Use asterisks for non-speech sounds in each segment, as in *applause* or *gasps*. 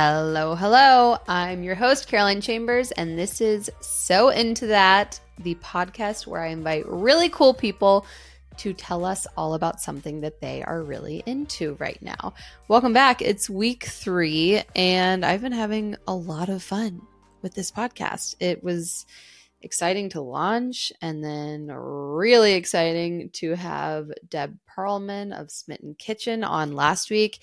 Hello, hello. I'm your host, Caroline Chambers, and this is So Into That, the podcast where I invite really cool people to tell us all about something that they are really into right now. Welcome back. It's week three, and I've been having a lot of fun with this podcast. It was exciting to launch and then really exciting to have Deb Perlman of Smitten Kitchen on last week.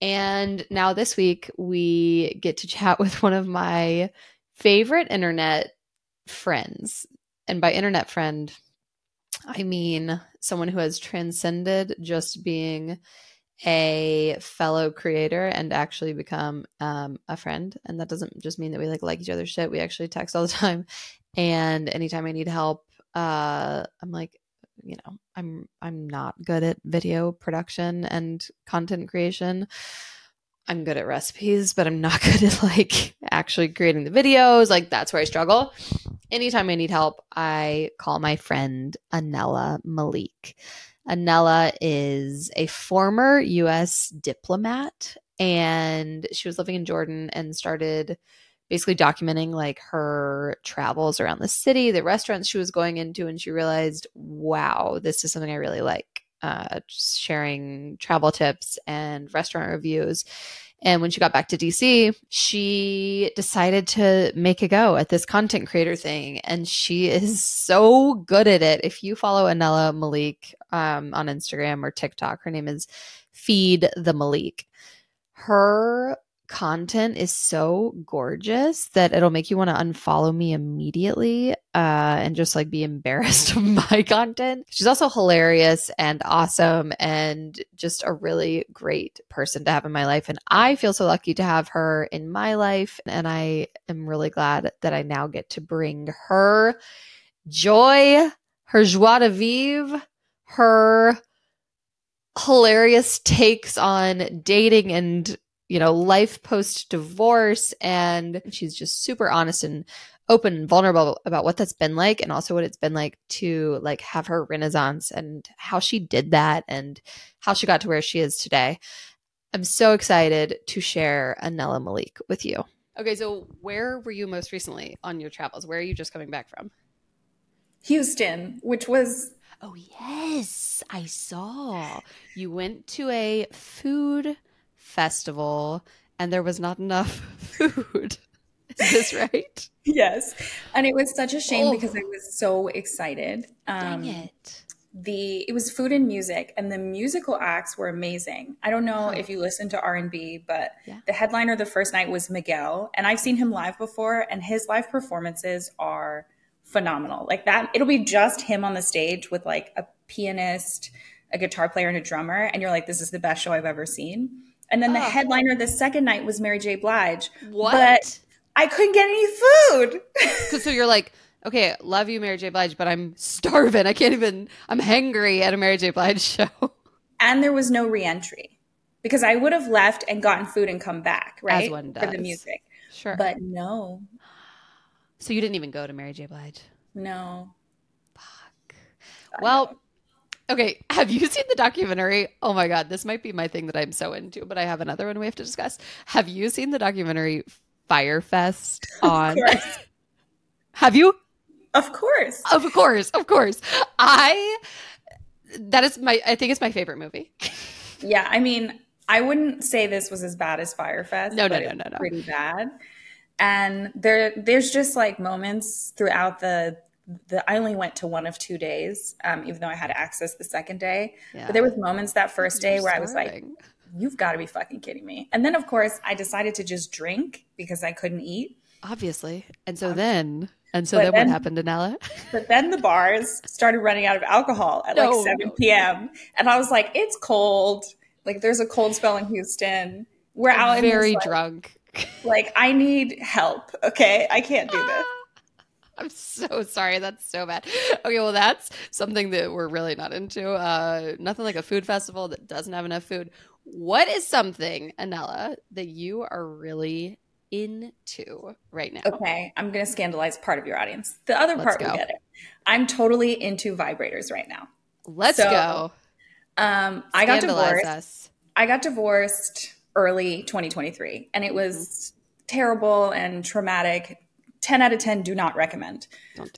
And now this week, we get to chat *laughs* with one of my favorite internet friends. And by internet friend, I mean someone who has transcended just being a fellow creator and actually become um, a friend. And that doesn't just mean that we like like each other's shit. We actually text all the *laughs* time. And anytime I need help, uh, I'm like, you know i'm i'm not good at video production and content creation. I'm good at recipes but i'm not *laughs* good at like actually creating the videos. Like that's where i struggle. Anytime i need help i call my friend anela malik. Anela is a former us diplomat and she was living in jordan and started basically documenting like her travels around the city, the restaurants she was going into, and she realized, wow, this is something I really like. Uh, sharing travel tips and restaurant reviews. And when she got back to DC, she decided to make a go at this content creator thing. And she is so good at it. If you follow Anela Malik um, on Instagram or TikTok, her name is Feed the Malik. Her content is so gorgeous that it'll make you want to unfollow me immediately uh, and just like be embarrassed of *laughs* my content. She's also hilarious and awesome and just a really great person to have in my life. And I feel so lucky to have her in my life. And I am really glad that I now get to bring her joy, her joie de vivre, her hilarious takes on dating and you know, life post divorce. And she's just super honest and open and vulnerable about what that's been like and also what it's been like to like have her renaissance and how she did that and how she got to where she is today. I'm so excited to share Anela Malik with you. Okay, so where were you most recently on your travels? Where are you just coming back from? Houston, which was Oh yes, I saw. You went to a food festival and there was not enough *laughs* food. Is this right? yes. And it was such a shame oh. because I was so excited. Um, Dang it. The it was food and music, and the musical acts were amazing. I don't know if you listen to R and B, but yeah. the headliner the first night was Miguel, and I've seen him live before, and his live performances are phenomenal. Like that, it'll be just him on the stage with like a pianist, a guitar player, and a drummer, and you're like, this is the best show I've ever seen. And then oh. the headliner the second night was Mary J. Blige. What? But I couldn't get any food. *laughs* so you're like, okay, love you, Mary J. Blige, but I'm starving. I can't even, I'm hangry at a Mary J. Blige *laughs* show. And there was no reentry because I would have left and gotten food and come back, right? As one does. For the music. Sure. But no. So you didn't even go to Mary J. Blige? No. Fuck. Well, Okay, *laughs* have you seen the documentary? Oh my god, this might be my thing that I'm so into, but I have another one we have to discuss. Have you seen the documentary Fyre Fest *laughs* on *laughs* Have you? Of course. Of course, of course. I that is my I think it's my favorite movie. yeah, I mean, I wouldn't say this was as bad as Fyre Fest. No, no, no, no, no. Pretty bad. And there there's just like moments throughout the the I only went to one of two days, um, even though I had access the second day. Yeah. But there was moments that 1st day where I was like, "You've got to be fucking kidding me!" And then, of course, I decided to just drink because I couldn't eat. Obviously, and so um, then, and so then, then, what happened in LA? But then the bars started running out of alcohol at no, like seven p.m. And I was like, "It's cold. Like, there's a cold spell in Houston. We're out very like, drunk. like, I need help. Okay, I can't do *gasps* this." *laughs* I'm so sorry. That's so bad. Okay, well, that's something that we're really not into. Uh, nothing like a food festival that doesn't have enough food. What is something, Anela, that you are really into right now? Okay, I'm going to scandalize part of your audience. The other part will get it. I'm totally into vibrators right now. Let's so, go. Um, I got divorced. Us. I got divorced early 2023 and it was mm-hmm. terrible and traumatic 10 out of 10 do not recommend.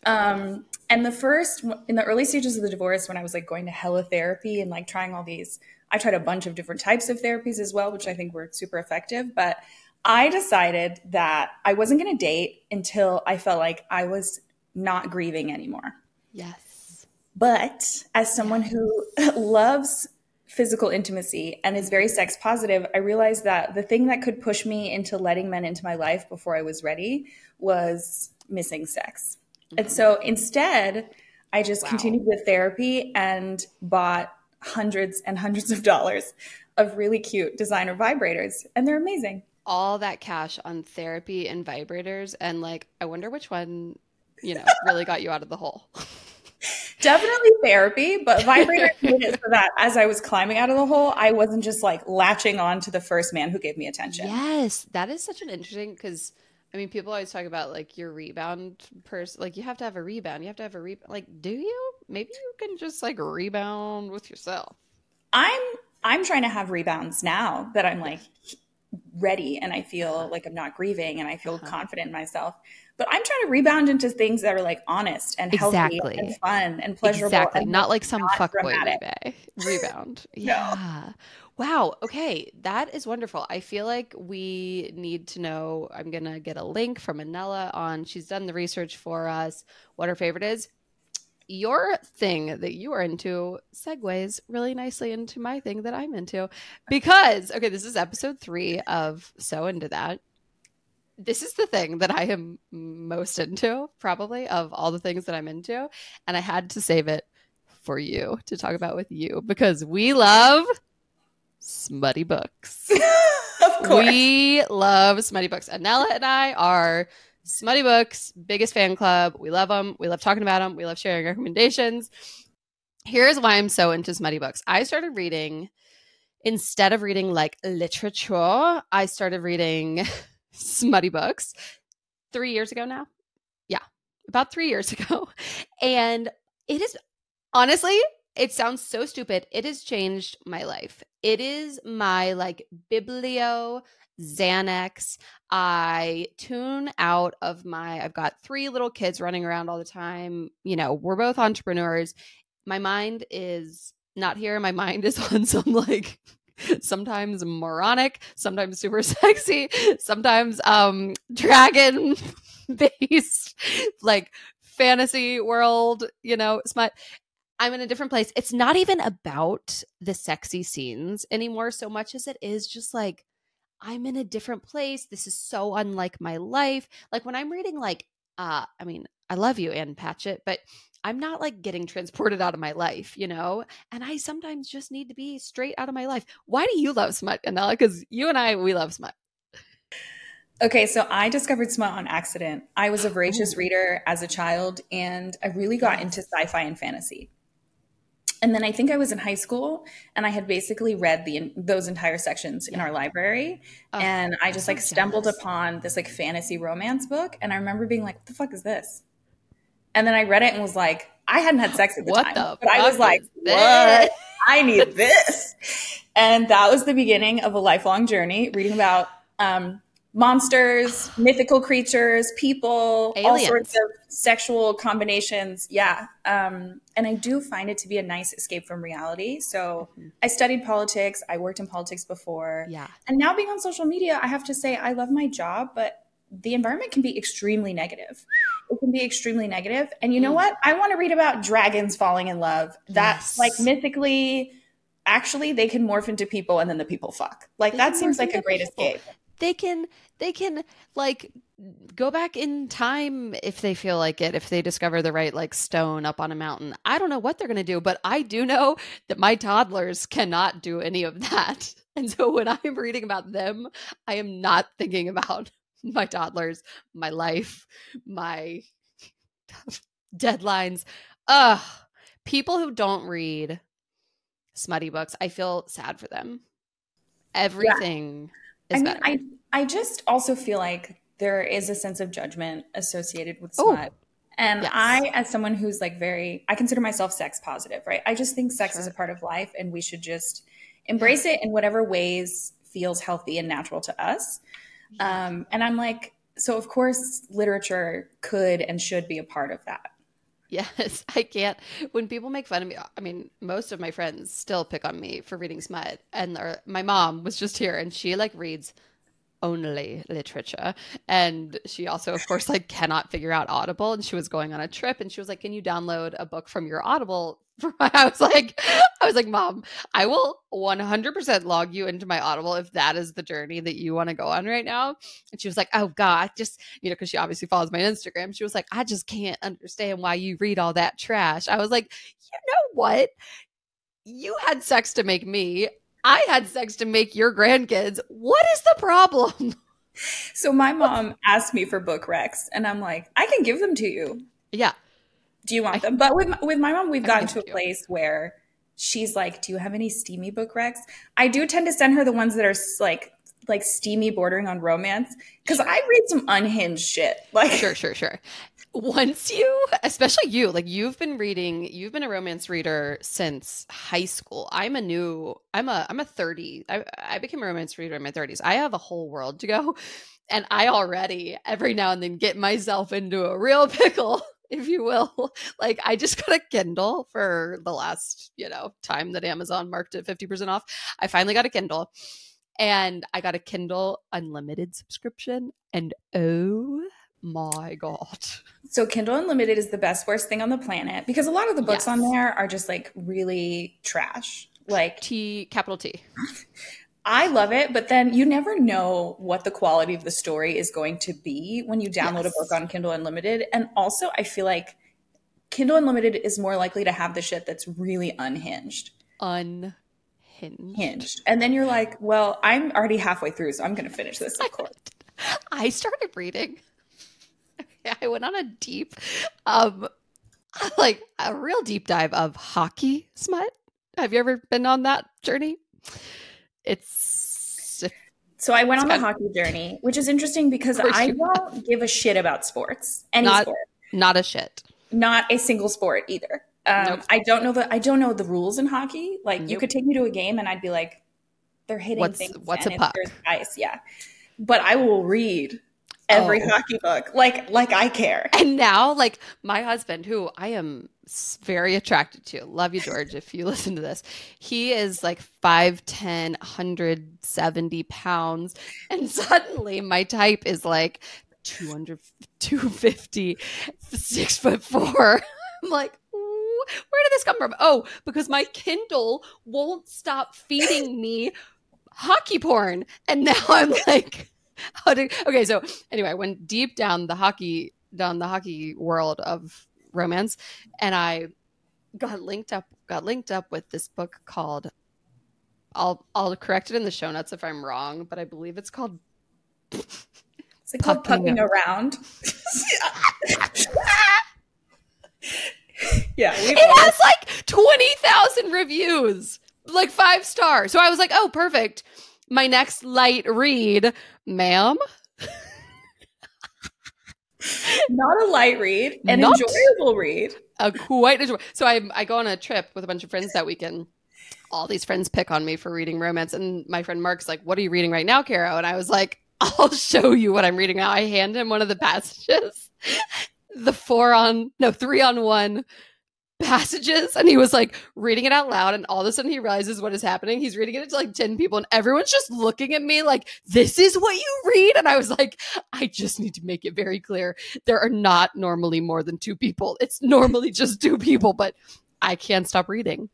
Um, and the first in the early stages of the divorce when i was like going to helotherapy and like trying all these i tried a bunch of different types of therapies as well which i think were super effective but i decided that i wasn't going to date until i felt like i was not grieving anymore. Yes. But as someone who *laughs* loves physical intimacy and is very sex positive, I realized that the thing that could push me into letting men into my life before I was ready was missing sex. Mm-hmm. And so instead, I just wow. continued with therapy and bought hundreds and hundreds of dollars of really cute designer vibrators, and they're amazing. All that cash on therapy and vibrators, and like, I wonder which one, you know, *laughs* really got you out of the hole. *laughs* Definitely therapy, but *laughs* vibrator made it so that as I was climbing out of the hole, I wasn't just like latching on to the first man who gave me attention. Yes, that is such an interesting because I mean, people always talk about like your rebound person. Like you have to have a rebound. You have to have a rebound. Like, do you? Maybe you can just like rebound with yourself. I'm I'm trying to have rebounds now that I'm like ready and I feel uh-huh. like I'm not grieving and I feel uh-huh. confident in myself but I'm trying to rebound into things that are like honest and healthy and fun and pleasurable. Exactly. And not like some fuckboy rebound. *laughs* yeah. no. Wow. Okay. That is wonderful. I feel like we need to know. I'm going to get a link from Anela on, she's done the research for us, what her favorite is. Your thing that you are into segues really nicely into my thing that I'm into because, okay, this is episode three of So Into That this is the thing that I am most into, probably of all the things that I'm into. And I had to save it for you to talk about with you because we love smutty books. *laughs* of course. We love smutty books. Anela and I are smutty books, biggest fan club. We love them. We love talking about them. We love sharing recommendations. Here's why I'm so into smutty books. I started reading, instead of reading like literature, I started reading *laughs* smutty books three years ago now. Yeah, about three years *laughs* ago. And it is honestly, it sounds so stupid. It has changed my life. It is my like biblio Xanax. I tune out of my, I've got three little kids running around all the time. You know, we're both entrepreneurs. My mind is not here. My mind is *laughs* on some like sometimes moronic, sometimes super *laughs* sexy, sometimes um dragon based *laughs* like fantasy world, you know, smut. I'm in a different place. It's not even about the sexy scenes anymore so much as it is just like I'm in a different place. This is so unlike my life. Like when I'm reading like uh I mean, I love you Ann Patchett, but I'm not like getting transported out of my life, you know? And I sometimes just need to be straight out of my life. Why do you love smut, Anela? Because you and I, we love smut. Okay, so I discovered smut on accident. I was a voracious reader as a child, and I really got into sci fi and fantasy. And then I think I was in high school, and I had basically read the those entire sections yeah. in our library, oh, and I just like stumbled jealous. upon this like fantasy romance book, and I remember being like, "What the fuck is this?" And then I read it and was like, I hadn't had sex at the what time, the but I was like, what? I need this. And that was the beginning of a lifelong journey reading about um, monsters, *sighs* mythical creatures, people, Aliens. all sorts of sexual combinations. Yeah. Um, and I do find it to be a nice escape from reality. So mm-hmm. I studied politics. I worked in politics before. Yeah. And now being on social media, I have to say I love my job, but the environment can be extremely negative. It can be extremely negative. And you know mm. what? I want to read about dragons falling in love. That's yes. like mythically, actually, they can morph into people and then the people fuck. Like they that seems like a great people. escape. They can, they can like go back in time if they feel like it, if they discover the right like stone up on a mountain. I don't know what they're going to do, but I do know that my toddlers cannot do any of that. *laughs* And so when I'm reading about them, I am not thinking about *laughs* my toddlers, my life, my *laughs* deadlines. Ugh. People who don't read smutty books, I feel sad for them. Everything yeah. I mean. I, I just also feel like there is a sense of judgment associated with smut. Ooh. And yes. I, as someone who's like very, I consider myself sex positive, right? I just think sex sure. is a part of life and we should just embrace it in whatever ways feels healthy and natural to us. Um, and I'm like, so of course, literature could and should be a part of that. Yes, *laughs* I can't. When people make fun of me, I mean, most of my friends still pick on me for reading smut. And uh, my mom was just here and she like reads only literature. And she also, of course, like cannot figure out Audible. And she was going on a trip and she was like, Can you download a book from your Audible? *laughs* I was like, I was like, Mom, I will 100% log you into my Audible if that is the journey that you want to go on right now. And she was like, Oh God, just, you know, because she obviously follows my Instagram. She was like, I just can't understand why you read all that trash. I was like, You know what? You had sex to make me. I had sex to make your grandkids. What is the problem? *laughs* So my mom asked me for book recs, and I'm like, I can give them to you. Yeah. Do you want I, them? But with with my mom, we've I gotten to a place where she's like, "Do you have any steamy book recs?" I do tend to send her the ones that are like like steamy bordering on romance because I read some unhinged shit. Like sure, sure, sure once you especially you like you've been reading you've been a romance reader since high school. I'm a new i'm a i'm a 30 i, I became a romance reader in my 30s i have a whole world to go and i already every now and then get myself into a real *laughs* pickle if you will. Like i just got a kindle for the last you know time that amazon marked it 50% off. I finally got a kindle and i got a kindle unlimited subscription and oh my god. So Kindle Unlimited is the best worst thing on the planet because a lot of the books yes. on there are just like really trash. Like T capital T. *laughs* I love it, but then you never know what the quality of the story is going to be when you download yes. a book on Kindle Unlimited. And also, I feel like Kindle Unlimited is more likely to have the shit that's really unhinged. Unhinged. Hinged. And then you're like, well, I'm already halfway through, so I'm going to finish this, of course. *laughs* I started reading *laughs* I went on a deep, um, *laughs* like a real deep dive of hockey smut. Have you ever been on that journey? It's so I went on the hockey journey, which is interesting because I don't give a shit about sports. Any not, sport. Not a shit. Not a single sport either. Um, nope. I don't know the I don't know the rules in hockey. Like nope. you could take me to a game and I'd be like, they're hitting what's, things. What's a puck? Ice, yeah. But I will read every oh. hockey book like like i care. *laughs* And now like my husband who i am very attracted to love you george if you *laughs* listen to this he is like 510 170 pounds and *laughs* suddenly my type is like 200 250 six foot four. I'm like where did this come from? Oh because my kindle won't stop feeding me hockey porn. And now i'm like *laughs* how to okay so anyway i went deep down the hockey down the hockey world of romance and i got linked up got linked up with this book called i'll i'll correct it in the show notes if i'm wrong but i believe it's called *laughs* is it called pucking around? *laughs* Yeah it has like 20000 reviews like five stars. So i was like oh perfect my next light read, ma'am. Not a light read, an Not enjoyable read. A quite enjoyable. So I I go on a trip with a bunch of friends that weekend. All these friends pick on me for reading romance, and my friend Mark's like, "What are you reading right now, Caro?" And I was like, "I'll show you what I'm reading now." I hand him one of the passages, *laughs* the four on no three on one passages and he was like reading it out loud and all of a sudden he realizes what is happening. He's reading it to like 10 people and everyone's just looking at me like this is what you read? And i was like i just need to make it very clear there are not normally more than two people. It's normally just two people but i can't stop reading.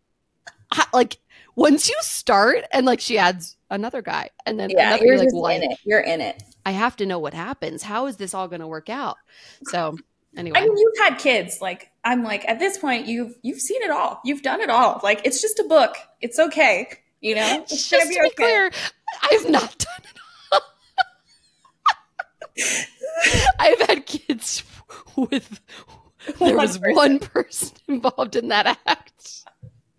I, like once you start and like she adds another guy and then yeah, another you're like what? in it. You're in it. I have to know what happens. How is this all going to work out? So anyway. i mean you've had kids like i'm like at this point you've you've seen it all you've done it all like it's just a book it's okay you know *laughs* it's just to be, okay. be clear i've not done it all *laughs* i've had kids with there was one person involved in that act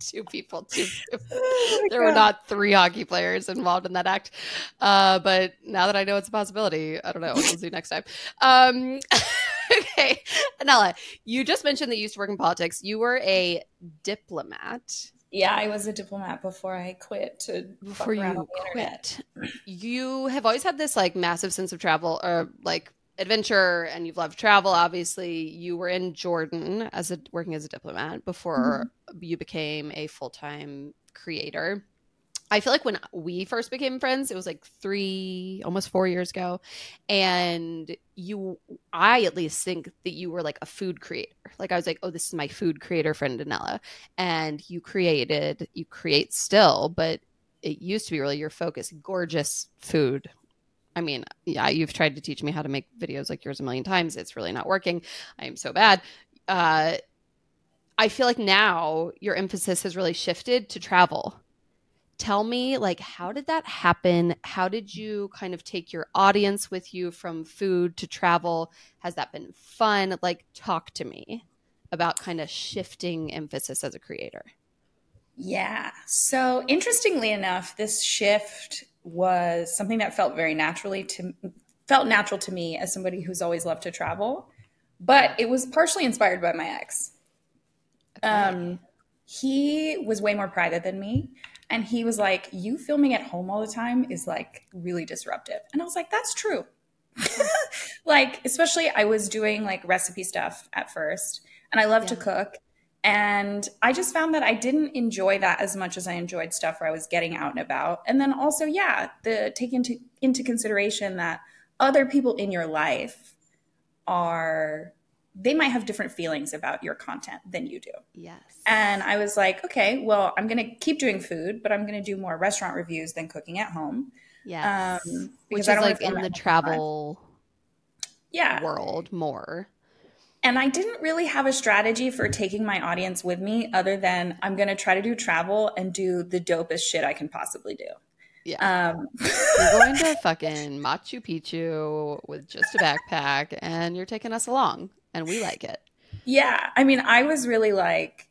two people. Two people. *laughs* Oh there God. were not three hockey players involved in that act. Uh, but now that I know it's a possibility, I don't know. We'll see next time. Um, *laughs* okay, Anela, you just mentioned that you used to work in politics. You were a diplomat. Yeah, I was a diplomat before I quit to before you quit. You have always had this like massive sense of travel or like adventure and you've loved travel obviously you were in jordan as a working as a diplomat before mm-hmm. you became a full-time creator I feel like when we first became friends, it was like three, almost four years ago. And you, I at least think that you were like a food creator. Like I was like, oh, this is my food creator friend, Danella. And you created, you create still, but it used to be really your focus gorgeous food. I mean, yeah, you've tried to teach me how to make videos like yours a million times. It's really not working. I am so bad. Uh, I feel like now your emphasis has really shifted to travel tell me like how did that happen? How did you kind of take your audience with you from food to travel? Has that been fun? Like talk to me about kind of shifting emphasis as a creator. Yeah. So interestingly enough this shift was something that felt very naturally to felt natural to me as somebody who's always loved to travel but it was partially inspired by my ex. Okay. um he was way more private than me and he was like, You filming at home all the time is like really disruptive. And I was like, That's true. *laughs* like, especially I was doing like recipe stuff at first, and I love yeah. to cook. And I just found that I didn't enjoy that as much as I enjoyed stuff where I was getting out and about. And then also, yeah, the take into into consideration that other people in your life are they might have different feelings about your content than you do. Yes. And I was like, okay, well, I'm going to keep doing food, but I'm going to do more restaurant reviews than cooking at home. Yeah. Um, Which is like in the travel yeah. world more. And I didn't really have a strategy for taking my audience with me other than I'm going to try to do travel and do the dopest shit I can possibly do. Yeah. Um, *laughs* you're going to *laughs* fucking Machu Picchu with just a backpack and you're taking us along and we like it. Yeah. I mean, I was really like,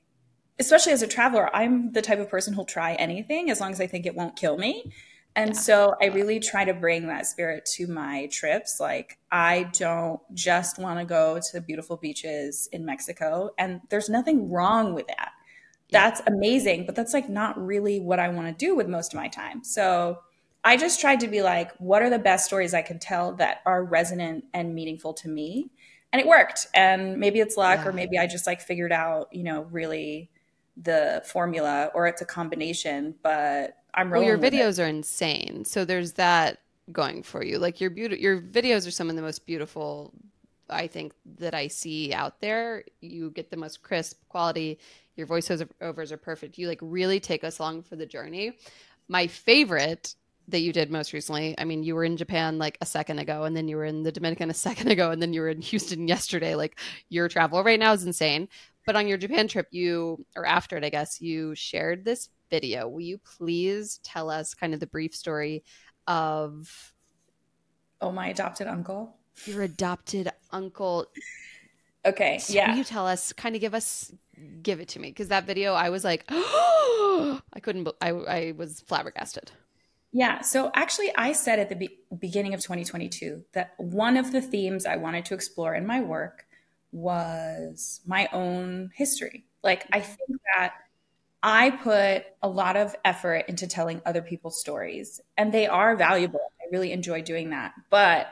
especially as a traveler, I'm the type of person who'll try anything as long as I think it won't kill me. And yeah. so I really try to bring that spirit to my trips. Like, I don't just want to go to beautiful beaches in Mexico. And there's nothing wrong with that. Yeah. That's amazing. But that's like not really what I want to do with most of my time. So I just tried to be like, what are the best stories I can tell that are resonant and meaningful to me? And it worked. And maybe it's luck, yeah. or maybe I just like figured out, you know, really the formula, or it's a combination. But I'm really well, your videos are insane. So there's that going for you. Like your beauty, your videos are some of the most beautiful I think that I see out there. You get the most crisp quality. Your voiceovers are perfect. You like really take us along for the journey. My favorite that you did most recently. I mean, you were in Japan like a second ago, and then you were in the Dominican a *laughs* second ago, and then you were in Houston yesterday. Like your travel right now is insane. But on your Japan trip, you, or after it, I guess, you shared this video. Will you please tell us kind of the brief story of. Oh, my adopted uncle? Your adopted uncle. Okay. So yeah. You tell us, kind of give us, give it to me? Because that video, I was like, oh, *gasps* I couldn't, I, I was flabbergasted. Yeah. So actually, I said at the be- beginning of 2022 that one of the themes I wanted to explore in my work was my own history. Like, I think that I put a lot of effort into telling other people's stories, and they are valuable. I really enjoy doing that. But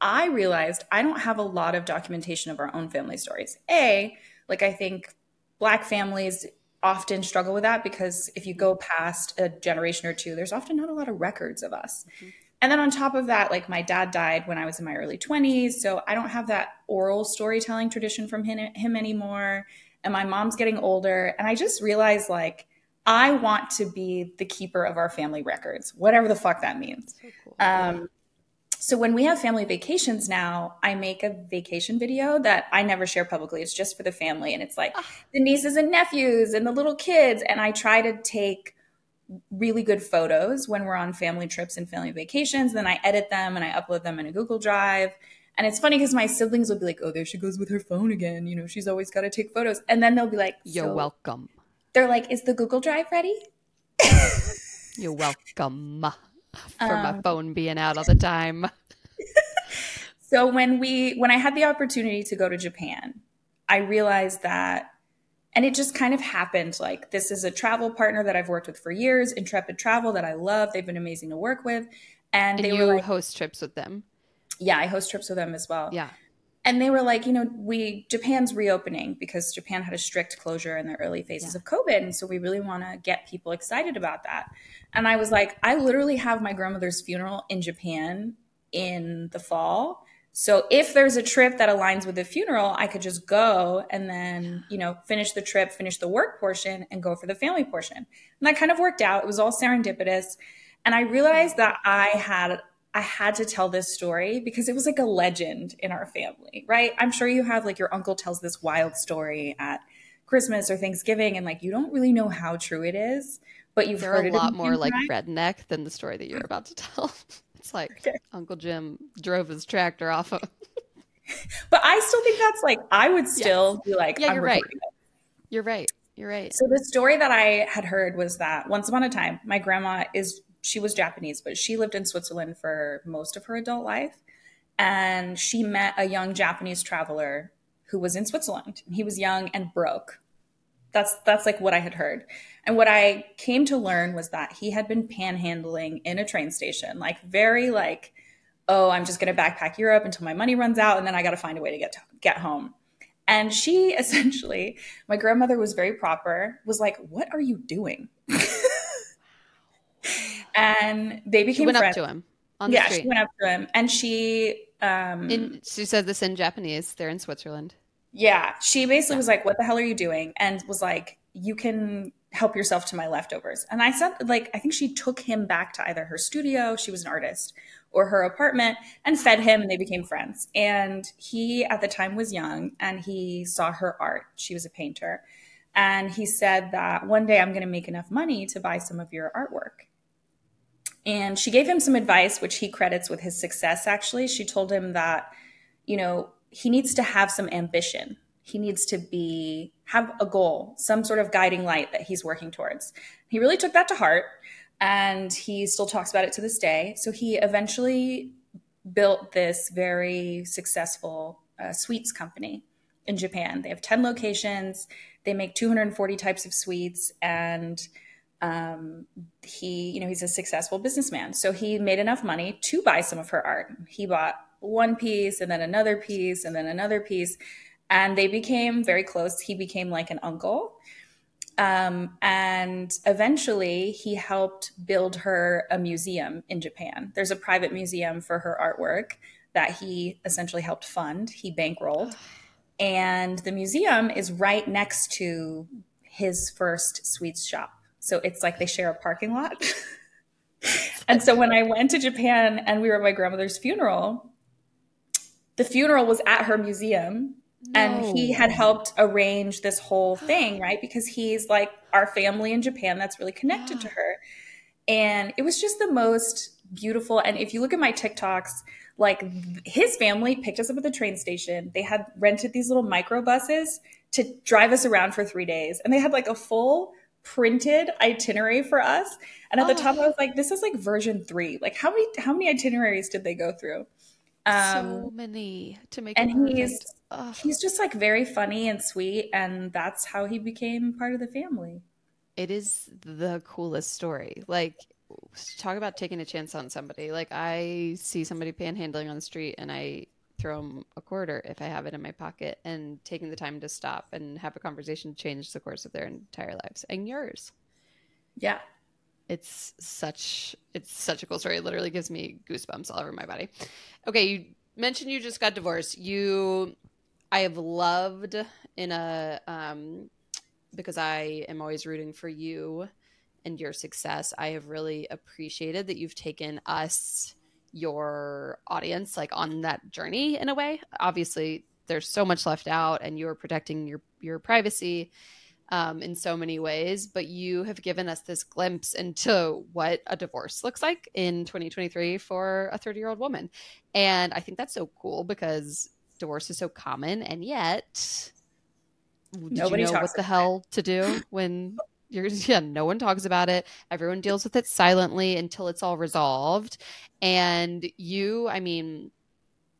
I realized I don't have a lot of documentation of our own family stories. A, like, I think Black families often struggle with that because if you go past a generation or two, there's often not a lot of records of us. Mm-hmm. And then on top of that, like my dad died when I was in my early 20s. So I don't have that oral storytelling tradition from him, him anymore. And my mom's getting older. And I just realized like, I want to be the keeper of our family records, whatever the fuck that means. So cool. um, so when we have family vacations now, I make a vacation video that I never share publicly. It's just for the family. And it's like oh. the nieces and nephews and the little kids. And I try to take really good photos when we're on family trips and family vacations. Then I edit them and I upload them in a Google Drive. And it's funny because my siblings will be like, oh, there she goes with her phone again. You know, she's always got to take photos. And then they'll be like, You're so, welcome. They're like, is the Google Drive ready? *laughs* You're welcome for um, my phone being out all the time. *laughs* so when we when I had the opportunity to go to Japan, I realized that And it just kind of happened. Like, this is a travel partner that I've worked with for years, Intrepid Travel, that I love. They've been amazing to work with. And, and they you were like, host trips with them. Yeah, I host trips with them as well. Yeah. And they were like, you know, we Japan's reopening because Japan had a strict closure in the early phases yeah. of COVID. And so we really want to get people excited about that. And I was like, I literally have my grandmother's funeral in Japan in the fall. So if there's a trip that aligns with the funeral, I could just go and then, you know, finish the trip, finish the work portion and go for the family portion. And that kind of worked out. It was all serendipitous. And I realized that I had I had to tell this story because it was like a legend in our family, right? I'm sure you have like your uncle tells this wild story at Christmas or Thanksgiving and like you don't really know how true it is, but you've They're heard a lot more like redneck than the story that you're *laughs* about to tell. *laughs* It's like okay. Uncle Jim drove his tractor off of. *laughs* but I still think that's like I would still yes. be like, yeah, you're right. It. You're right. You're right. So the story that I had heard was that once upon a time, my grandma is she was Japanese, but she lived in Switzerland for most of her adult life. And she met a young Japanese traveler who was in Switzerland. He was young and broke. That's that's like what I had heard. And what I came to learn was that he had been panhandling in a train station, like very like, oh, I'm just going to backpack Europe until my money runs out and then I got to find a way to get to, get home. And she *laughs* essentially, my grandmother was very proper, was like, "What are you doing?" *laughs* and they became she went friends. up to him. yeah, street. she went up to him, and she. Um, in, she said this in Japanese. They're in Switzerland. Yeah, she basically yeah. was like, "What the hell are you doing?" And was like, "You can help yourself to my leftovers." And I said, like, I think she took him back to either her studio, she was an artist, or her apartment, and fed him, and they became friends. And he, at the time, was young, and he saw her art. She was a painter, and he said that one day I'm going to make enough money to buy some of your artwork. And she gave him some advice, which he credits with his success, actually. She told him that, you know, he needs to have some ambition. He needs to be, have a goal, some sort of guiding light that he's working towards. He really took that to heart and he still talks about it to this day. So he eventually built this very successful uh, sweets company in Japan. They have 10 locations, they make 240 types of sweets, and um, he, you know, he's a successful businessman. So he made enough money to buy some of her art. He bought one piece and then another piece and then another piece. And they became very close. He became like an uncle. Um, and eventually he helped build her a museum in Japan. There's a private museum for her artwork that he essentially helped fund, he bankrolled. And the museum is right next to his first sweets shop. So it's like they share a parking lot. *laughs* and so when I went to Japan and we were at my grandmother's funeral, the funeral was at her museum no. and he had helped arrange this whole thing, right? Because he's like our family in Japan that's really connected to her. And it was just the most beautiful. And if you look at my TikToks, like his family picked us up at the train station. They had rented these little micro buses to drive us around for three days. And they had like a full printed itinerary for us. And at oh. the top, I was like, this is like version three. Like how many how many itineraries did they go through? Um, so many to make. And he's oh. he's just like very funny and sweet, and that's how he became part of the family. It is the coolest story. Like talk about taking a chance on somebody. Like I see somebody panhandling on the street, and I throw them a quarter if I have it in my pocket and taking the time to stop and have a conversation change the course of their entire lives and yours. Yeah. It's such it's such a cool story. It literally gives me goosebumps all over my body. Okay, you mentioned you just got divorced. You I have loved in a um because I am always rooting for you and your success. I have really appreciated that you've taken us your audience like on that journey in a way. Obviously, there's so much left out and you're protecting your your privacy um, in so many ways, but you have given us this glimpse into what a divorce looks like in 2023 for a 30 year old woman. And I think that's so cool because divorce is so common, and yet nobody you know what the hell to do when you're, *laughs* yeah, no one talks about it. Everyone deals with it silently until it's all resolved. And you, I mean,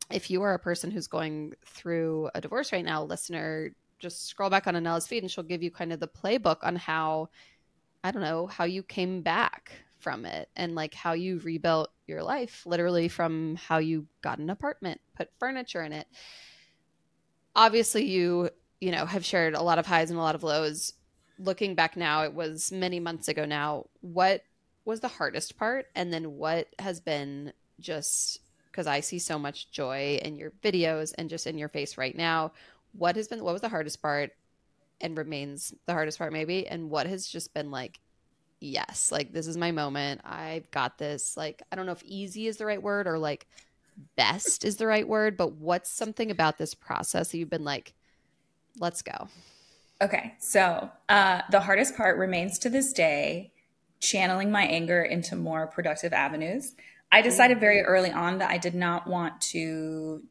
if you are a person who's going through a divorce right now, listener, just scroll back on Anela's feed and she'll give you kind of the playbook on how, I don't know, how you came back from it and like how you rebuilt your life, literally from how you got an apartment, put furniture in it. Obviously, you, you know, have shared a lot of highs and a lot of lows. Looking back now, it was many months ago now. What was the hardest part? And then what has been just because I see so much joy in your videos and just in your face right now. What has been what was the hardest part and remains the hardest part maybe and what has just been like yes, like this is my moment. I've got this. Like I don't know if easy is the right word or like best is the right word, but what's something about this process that you've been like let's go. Okay. So, uh the hardest part remains to this day channeling my anger into more productive avenues. I decided very early on that I did not want to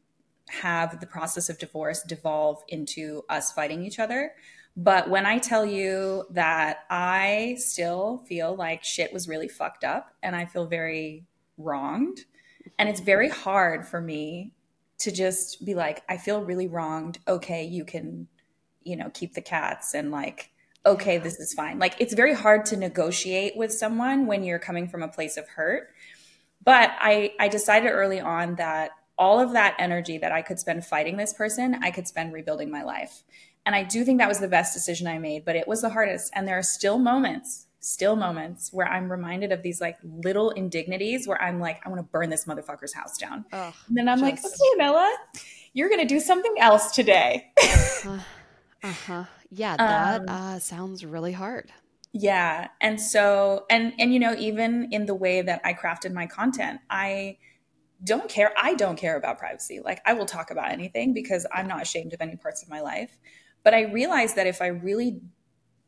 have the process of divorce devolve into us fighting each other. But when I tell you that I still feel like shit was really fucked up and I feel very wronged, and it's very hard for me to just be like, I feel really wronged. Okay, you can, you know, keep the cats and like, okay, this is fine. Like, it's very hard to negotiate with someone when you're coming from a place of hurt. But I, I decided early on that all of that energy that I could spend fighting this person, I could spend rebuilding my life. And I do think that was the best decision I made, but it was the hardest. And there are still moments, still moments where I'm reminded of these like little indignities where I'm like, I want to burn this motherfucker's house down. and then I'm just... like, okay, Nella, you're going to do something else today. *laughs* uh huh. Yeah, that um, uh, sounds really hard. Yeah. And so and and you know, even in the way that I crafted my content, I don't care. I don't care about privacy. Like I will talk about anything because I'm not ashamed of any parts of my life. But I realized that if I really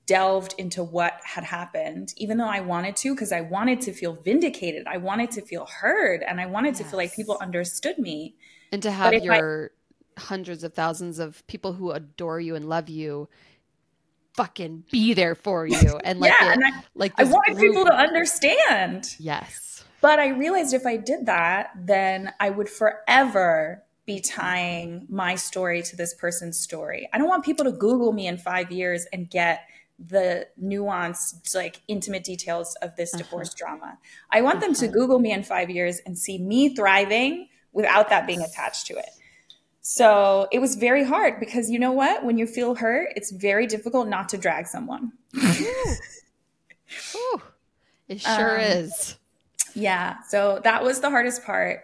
delved into what had happened, even though I wanted to, because I wanted to feel vindicated, I wanted to feel heard, and I wanted yes. to feel like people understood me. And to have your I, hundreds of thousands of people who adore you and love you fucking be there for you *laughs* and like yeah, and I, like I wanted group. people to understand. Yes. But I realized if I did that, then I would forever be tying my story to this person's story. I don't want people to Google me in five years and get the nuanced, like intimate details of this uh-huh. divorce drama. I want uh-huh. them to uh-huh. Google me in five years and see me thriving without that being attached to it. So it was very hard because you know what? When you feel hurt, it's very difficult not to drag someone. Ooh. It sure um, is. Yeah. So that was the hardest part.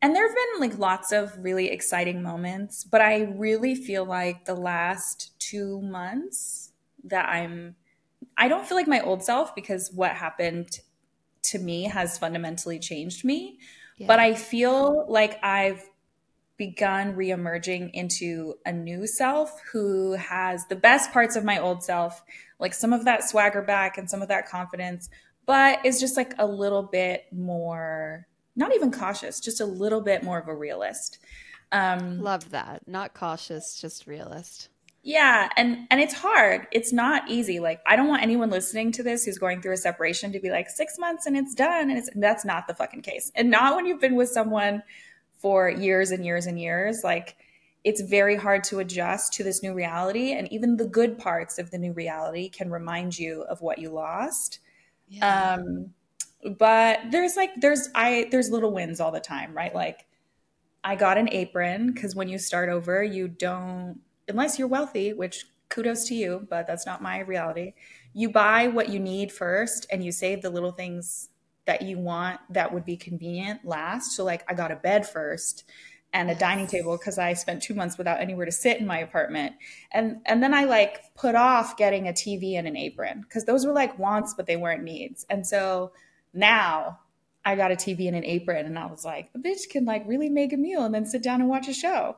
And there have been like lots of really exciting moments, but I really feel like the last two months that I'm, I don't feel like my old self because what happened to me has fundamentally changed me. Yeah. But I feel like I've begun reemerging into a new self who has the best parts of my old self, like some of that swagger back and some of that confidence, but is just like a little bit more, not even cautious, just a little bit more of a realist. Um, Love that. Not cautious, just realist. Yeah, and and it's hard. It's not easy. Like I don't want anyone listening to this who's going through a separation to be like 6 months and it's done and it's that's not the fucking case. And not when you've been with someone for years and years and years like it's very hard to adjust to this new reality and even the good parts of the new reality can remind you of what you lost yeah. um but there's like there's i there's little wins all the time right like i got an apron because when you start over you don't unless you're wealthy which kudos to you but that's not my reality you buy what you need first and you save the little things that you want that would be convenient last. So like I got a bed first and a dining table because I spent two months without anywhere to sit in my apartment. And and then I like put off getting a TV and an apron because those were like wants, but they weren't needs. And so now I got a TV and an apron, and I was like, a bitch can like really make a meal and then sit down and watch a show.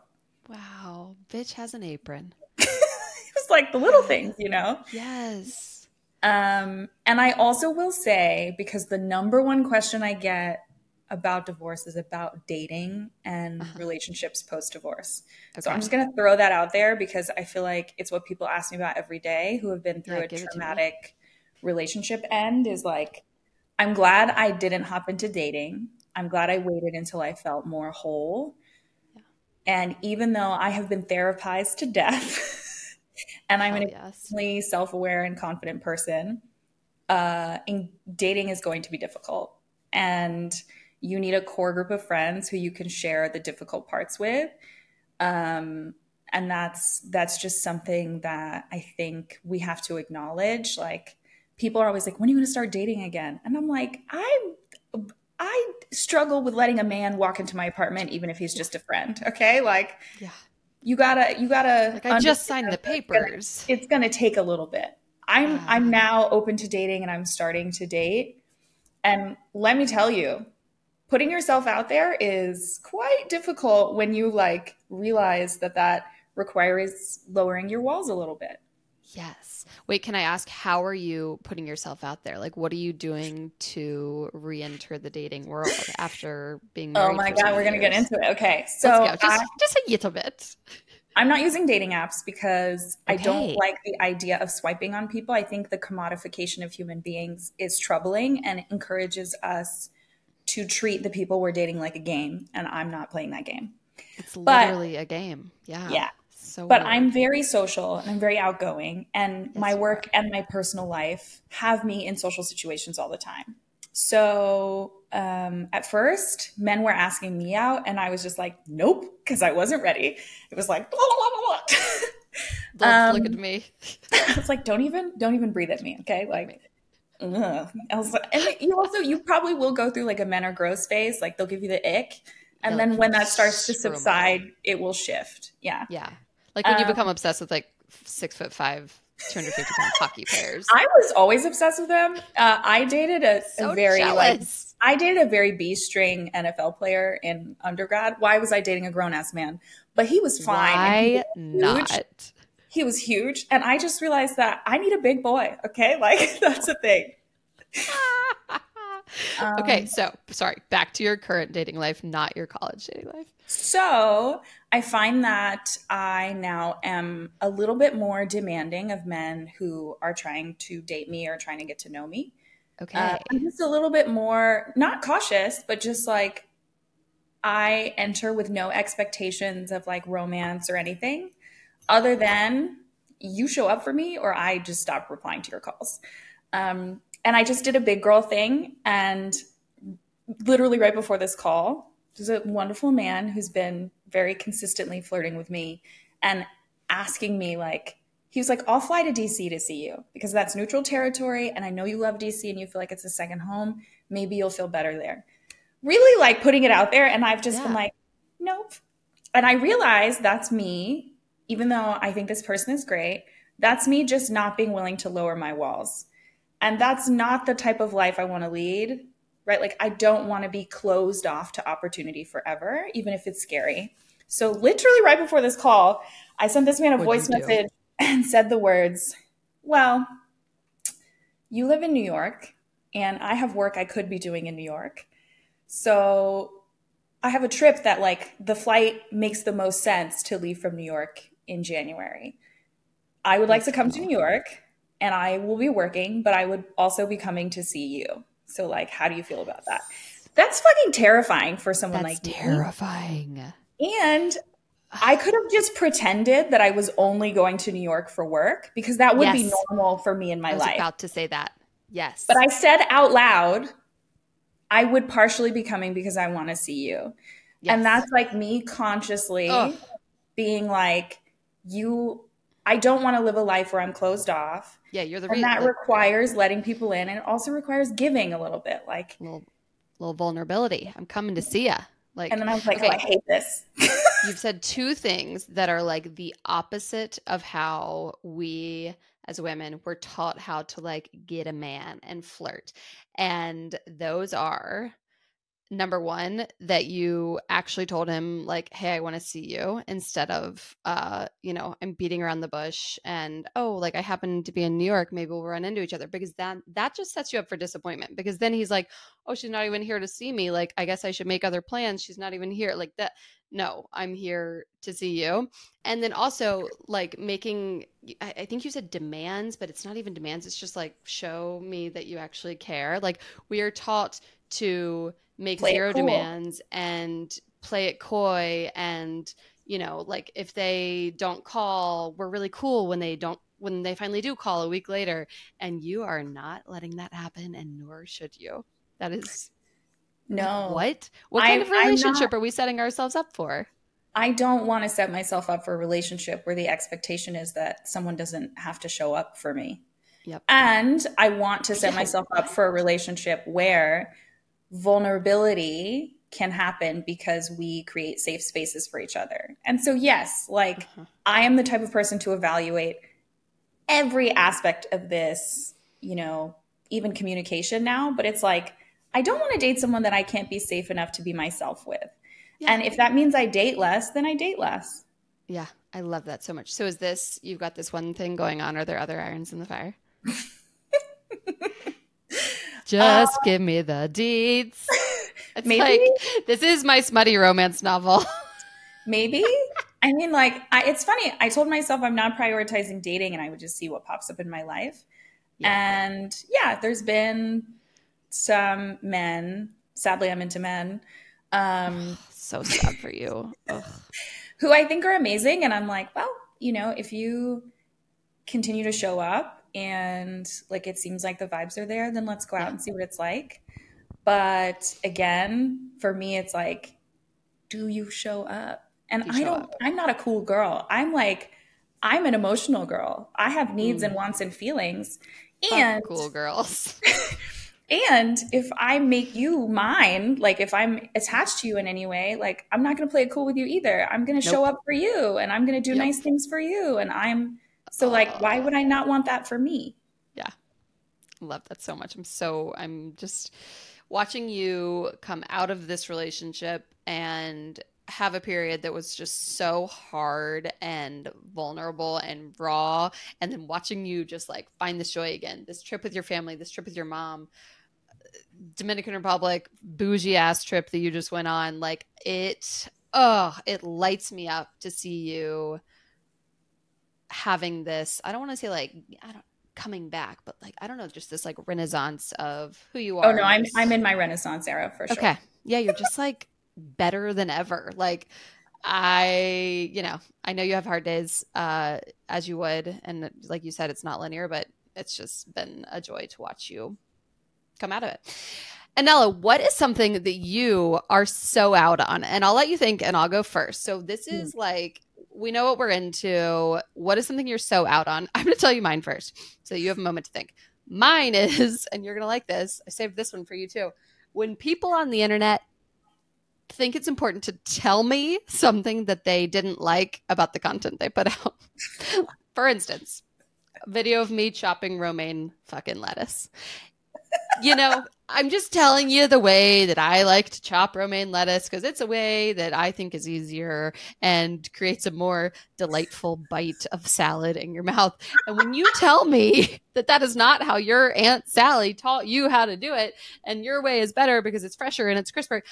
Wow, bitch has an apron. *laughs* it was like the little things, you know? Yes. Um, and I also will say, because the number one question I get about divorce is about dating and uh-huh. relationships post divorce. Okay. So I'm just going to throw that out there because I feel like it's what people ask me about every day who have been through yeah, a traumatic relationship end is like, I'm glad I didn't hop into dating. I'm glad I waited until I felt more whole. Yeah. And even though I have been therapized to death, *laughs* and I'm Hell an extremely yes. self-aware and confident person. Uh, and dating is going to be difficult, and you need a core group of friends who you can share the difficult parts with. Um, and that's that's just something that I think we have to acknowledge. Like people are always like, "When are you going to start dating again?" And I'm like, I I struggle with letting a man walk into my apartment even if he's just a friend. *laughs* Okay, like yeah you gotta you gotta like i just signed the papers. it's gonna, take a little bit. I'm uh, i'm now open to dating and i'm starting to date. And let me tell you putting yourself out there is quite difficult when you like realize that that requires lowering your walls a little bit Yes. Wait, can I ask how are you putting yourself out there? Like what are you doing to re-enter the dating world *laughs* after being Oh my god, we're going to get into it. Okay. So just, I, just a little bit. I'm not using dating apps because okay. I don't like the idea of swiping on people. I think the commodification of human beings is troubling and encourages us to treat the people we're dating like a game and I'm not playing that game. It's literally but, a game. Yeah. Yeah so but weird. i'm very social and i'm very outgoing and yes, my work and my personal life have me in social situations all the time. So um, at first men were asking me out and i was just like nope because i wasn't ready. It was like blah, blah, blah, *laughs* um, look at me. *laughs* it's like don't even don't even breathe at me okay? Like ugh. I was like, and you also you probably will go through like a men are gross phase like they'll give you the ick and then when that starts to subside it will shift. Yeah. Yeah like when um, you become obsessed with like six foot five, 250 pound hockey players. I was always obsessed with them. Uh, I dated a, so a very jealous. like I dated a very B string NFL player in undergrad. Why was I dating a grown ass man? But he was fine. Why he was not? He was huge, and I just realized that I need a big boy. Okay, *laughs* like that's a thing. *laughs* um, okay, so sorry, back to your current dating life, not your college dating life. So I find that I now am a little bit more demanding of men who are trying to date me or trying to get to know me. Okay. Uh, I'm just a little bit more, not cautious, but just like I enter with no expectations of like romance or anything other than you show up for me or I just stop replying to your calls. Um, and I just did a big girl thing. And literally right before this call, there's a wonderful man who's been very consistently flirting with me and asking me, like, he was like, I'll fly to DC to see you because that's neutral territory. And I know you love DC and you feel like it's a second home. Maybe you'll feel better there. Really like putting it out there. And I've just yeah. been like, nope. And I realized that's me, even though I think this person is great, that's me just not being willing to lower my walls. And that's not the type of life I want to lead, right? Like, I don't want to be closed off to opportunity forever, even if it's scary. So, literally, right before this call, I sent this man a what voice message and said the words, Well, you live in New York, and I have work I could be doing in New York. So, I have a trip that, like, the flight makes the most sense to leave from New York in January. I would like to come to New York and I will be working, but I would also be coming to see you. So, like, how do you feel about that? That's fucking terrifying for someone That's like terrifying. Me. And I could have just pretended that I was only going to New York for work because that would yes. be normal for me in my I was life. About to say that, yes. But I said out loud, I would partially be coming because I want to see you, yes. and that's like me consciously Ugh. being like, you I don't want to live a life where I'm closed off. Yeah, you're the and that requires letting people in, and it also requires giving a little bit, like a little, little vulnerability. I'm coming to see you. Like, and then I was like, okay. oh, I hate this. *laughs* You've said two things that are like the opposite of how we as women were taught how to like get a man and flirt. And those are number one that you actually told him like hey i want to see you instead of uh you know i'm beating around the bush and oh like i happen to be in new york maybe we'll run into each other because that that just sets you up for disappointment because then he's like oh she's not even here to see me like i guess i should make other plans she's not even here like that no i'm here to see you and then also like making I, I think you said demands but it's not even demands it's just like show me that you actually care like we are taught to make play zero cool. demands and play it coy and you know like if they don't call we're really cool when they don't when they finally do call a week later and you are not letting that happen and nor should you. That is no. What? What kind I, of relationship not, are we setting ourselves up for? I don't want to set myself up for a relationship where the expectation is that someone doesn't have to show up for me. Yep. And i want to set *laughs* myself up for a relationship where vulnerability can happen because we create safe spaces for each other. And so, yes, like uh-huh. I am the type of person to evaluate every aspect of this, you know, even communication now, but it's like, I don't want to date someone that I can't be safe enough to be myself with. Yeah. And if that means I date less, then I date less. Yeah, I love that so much. So, is this, you've got this one thing going on? Are there other irons in the fire? Just uh, give me the deeds. *laughs* It's maybe like, this is my smutty romance novel. *laughs* maybe. I mean, like, I, it's funny. I told myself I'm not prioritizing dating and I would just see what pops up in my life. Yeah. And yeah, there's been some men, sadly, I'm into men. Um, *sighs* so sad for you. *laughs* who I think are amazing. And I'm like, well, you know, if you continue to show up and like it seems like the vibes are there, then let's go out and see what it's like. But again, for me, it's like, do you show up? And I don't, up. I'm not a cool girl. I'm like, I'm an emotional girl. I have needs mm. and wants and feelings. And cool girls. *laughs* *laughs* and if I make you mine, like if I'm attached to you in any way, like I'm not going to play it cool with you either. I'm going to nope. show up for you and I'm going to do yep. nice things for you. And I'm so like, why oh. would I not want that for me? Yeah. Love that so much. I'm so, I'm just, watching you come out of this relationship and have a period that was just so hard and vulnerable and raw and then watching you just like find this joy again this trip with your family this trip with your mom dominican republic bougie ass trip that you just went on like it oh it lights me up to see you having this i don't want to say like i don't coming back, but like I don't know, just this like renaissance of who you oh, are. Oh no, I'm I'm in my renaissance era for sure. Okay. Yeah, you're just like better than ever. Like I, you know, I know you have hard days uh as you would and like you said it's not linear, but it's just been a joy to watch you come out of it. Anela, what is something that you are so out on? And I'll let you think and I'll go first. So this hmm. is like we know what we're into. What is something you're so out on? *laughs* I'm going to tell you mine first so you have a moment to think. Mine is, *laughs* and you're going to like this, I saved this one for you too. When people on the internet think it's important to tell me something that they didn't like about the content they put out. *laughs* for instance, a video of me chopping romaine fucking lettuce. You know, I'm just telling you the way that I like to chop romaine lettuce because it's a way that I think is easier and creates a more delightful bite of salad in your mouth. And when you tell me *laughs* that that is not how your Aunt Sally taught you how to do it and your way is better because it's fresher and it's crisper,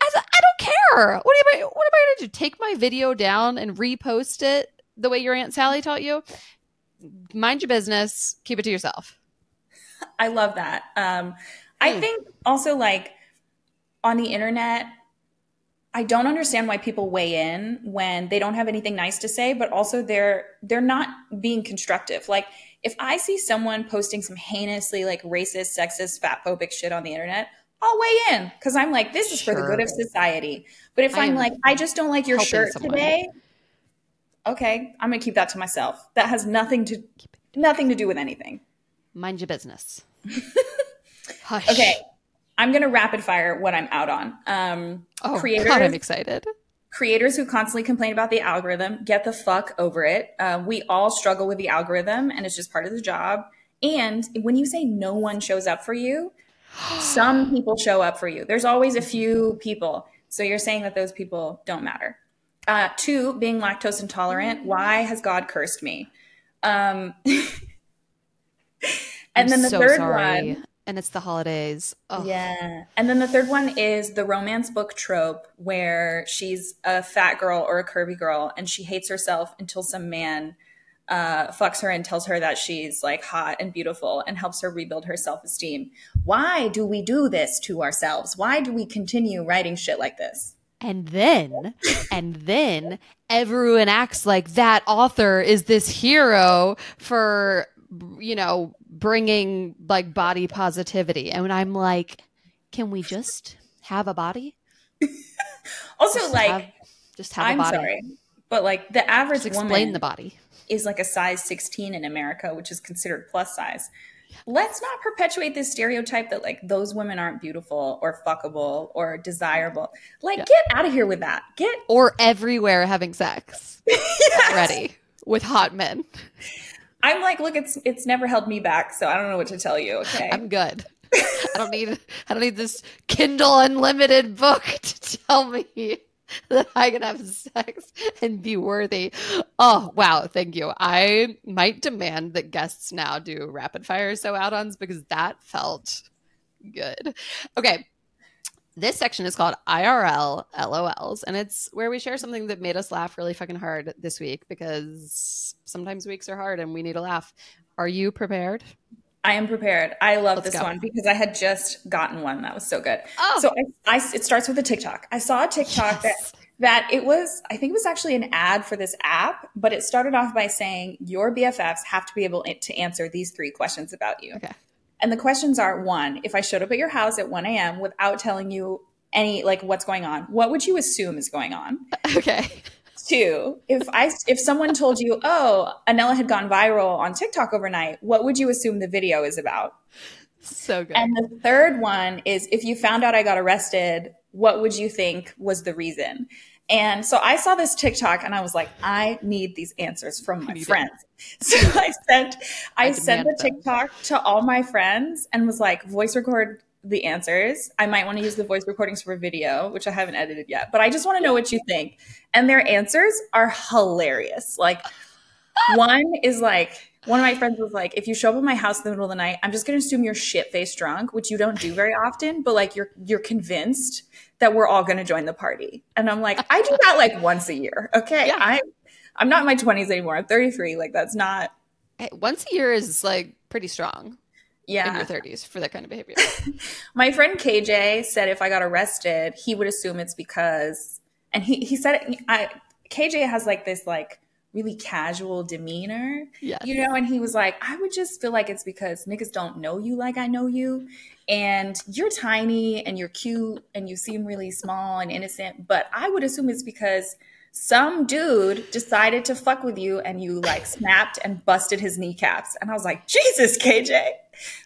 I, I don't care. What am I, what am I going to do? Take my video down and repost it the way your Aunt Sally taught you? Mind your business. Keep it to yourself. *laughs* I love that. Um, I hmm. think also like on the internet, I don't understand why people weigh in when they don't have anything nice to say, but also they're they're not being constructive. Like if I see someone posting some heinously like racist, sexist, fatphobic shit on the internet, I'll weigh in because I'm like, this is sure. for the good of society. But if I am like, I just don't like your shirt someone. today, okay, I'm gonna keep that to myself. That has nothing to nothing to do with anything. Mind your business. *laughs* Hush. Okay. I'm going to rapid fire what I'm out on. Um, oh, creators, God, I'm excited. Creators who constantly complain about the algorithm, get the fuck over it. Uh, we all struggle with the algorithm, and it's just part of the job. And when you say no one shows up for you, *gasps* some people show up for you. There's always a few people. So you're saying that those people don't matter. Uh, two, being lactose intolerant. Why has God cursed me? Um, *laughs* and I'm then the so third sorry. one and it's the holidays. Oh. Yeah. And then the third one is the romance book trope where she's a fat girl or a curvy girl and she hates herself until some man uh, fucks her and tells her that she's like hot and beautiful and helps her rebuild her self esteem. Why do we do this to ourselves? Why do we continue writing shit like this? And then, and then everyone acts like that author is this hero for, you know, bringing like body positivity. And I'm like, can we just have a body? *laughs* also, just like, have, just have I'm a body. Sorry, but like the average just explain woman the body is like a size 16 in America, which is considered plus size. Let's not perpetuate this stereotype that like those women aren't beautiful or fuckable or desirable. Like, yeah. get out of here with that. Get or everywhere having sex *laughs* yes. already with hot men. I'm like, look, it's it's never held me back, so I don't know what to tell you. Okay, I'm good. I don't need I don't need this Kindle Unlimited book *laughs* to tell me that I can have sex and be worthy. Oh, wow. Thank you. I might demand that guests now do rapid fire so out ons because that felt good. Okay. This section is called IRL LOLs, and it's where we share something that made us laugh really fucking hard this week because sometimes weeks are hard and we need a laugh. Are you prepared? I am prepared. I love Let's this go. one because I had just gotten one that was so good. Oh. So I, I, it starts with a TikTok. I saw a TikTok yes. that that it was I think it was actually an ad for this app, but it started off by saying your BFFs have to be able to answer these three questions about you. Okay. And the questions are one, if I showed up at your house at 1 a.m. without telling you any like what's going on, what would you assume is going on? *laughs* Okay. Two, if I if someone told you, oh, Anela had gone viral on TikTok overnight, what would you assume the video is about? So good. And the third one is if you found out I got arrested, what would you think was the reason? And so I saw this TikTok and I was like, I need these answers from my friends. It. *laughs* So I sent I, I sent the TikTok them. to all my friends and was like, voice record the answers. I might want to use the voice recordings for a video, which I haven't edited yet, but I just want to know what you think. And their answers are hilarious. Like one is like one of my friends was like, if you show up at my house in the middle of the night, I'm just gonna assume you're shit faced drunk, which you don't do very often, but like you're you're convinced that we're all gonna join the party. And I'm like, I do that like once a year. Okay. Yeah. I I'm not in my twenties anymore. I'm 33. Like that's not once a year is like pretty strong yeah. in your 30s for that kind of behavior. *laughs* My friend KJ said if I got arrested, he would assume it's because, and he, he said, I, KJ has like this like really casual demeanor, yes. you know, and he was like, I would just feel like it's because niggas don't know you like I know you. And you're tiny and you're cute and you seem really small and innocent. But I would assume it's because some dude decided to fuck with you and you like snapped and busted his kneecaps. And I was like, Jesus, KJ.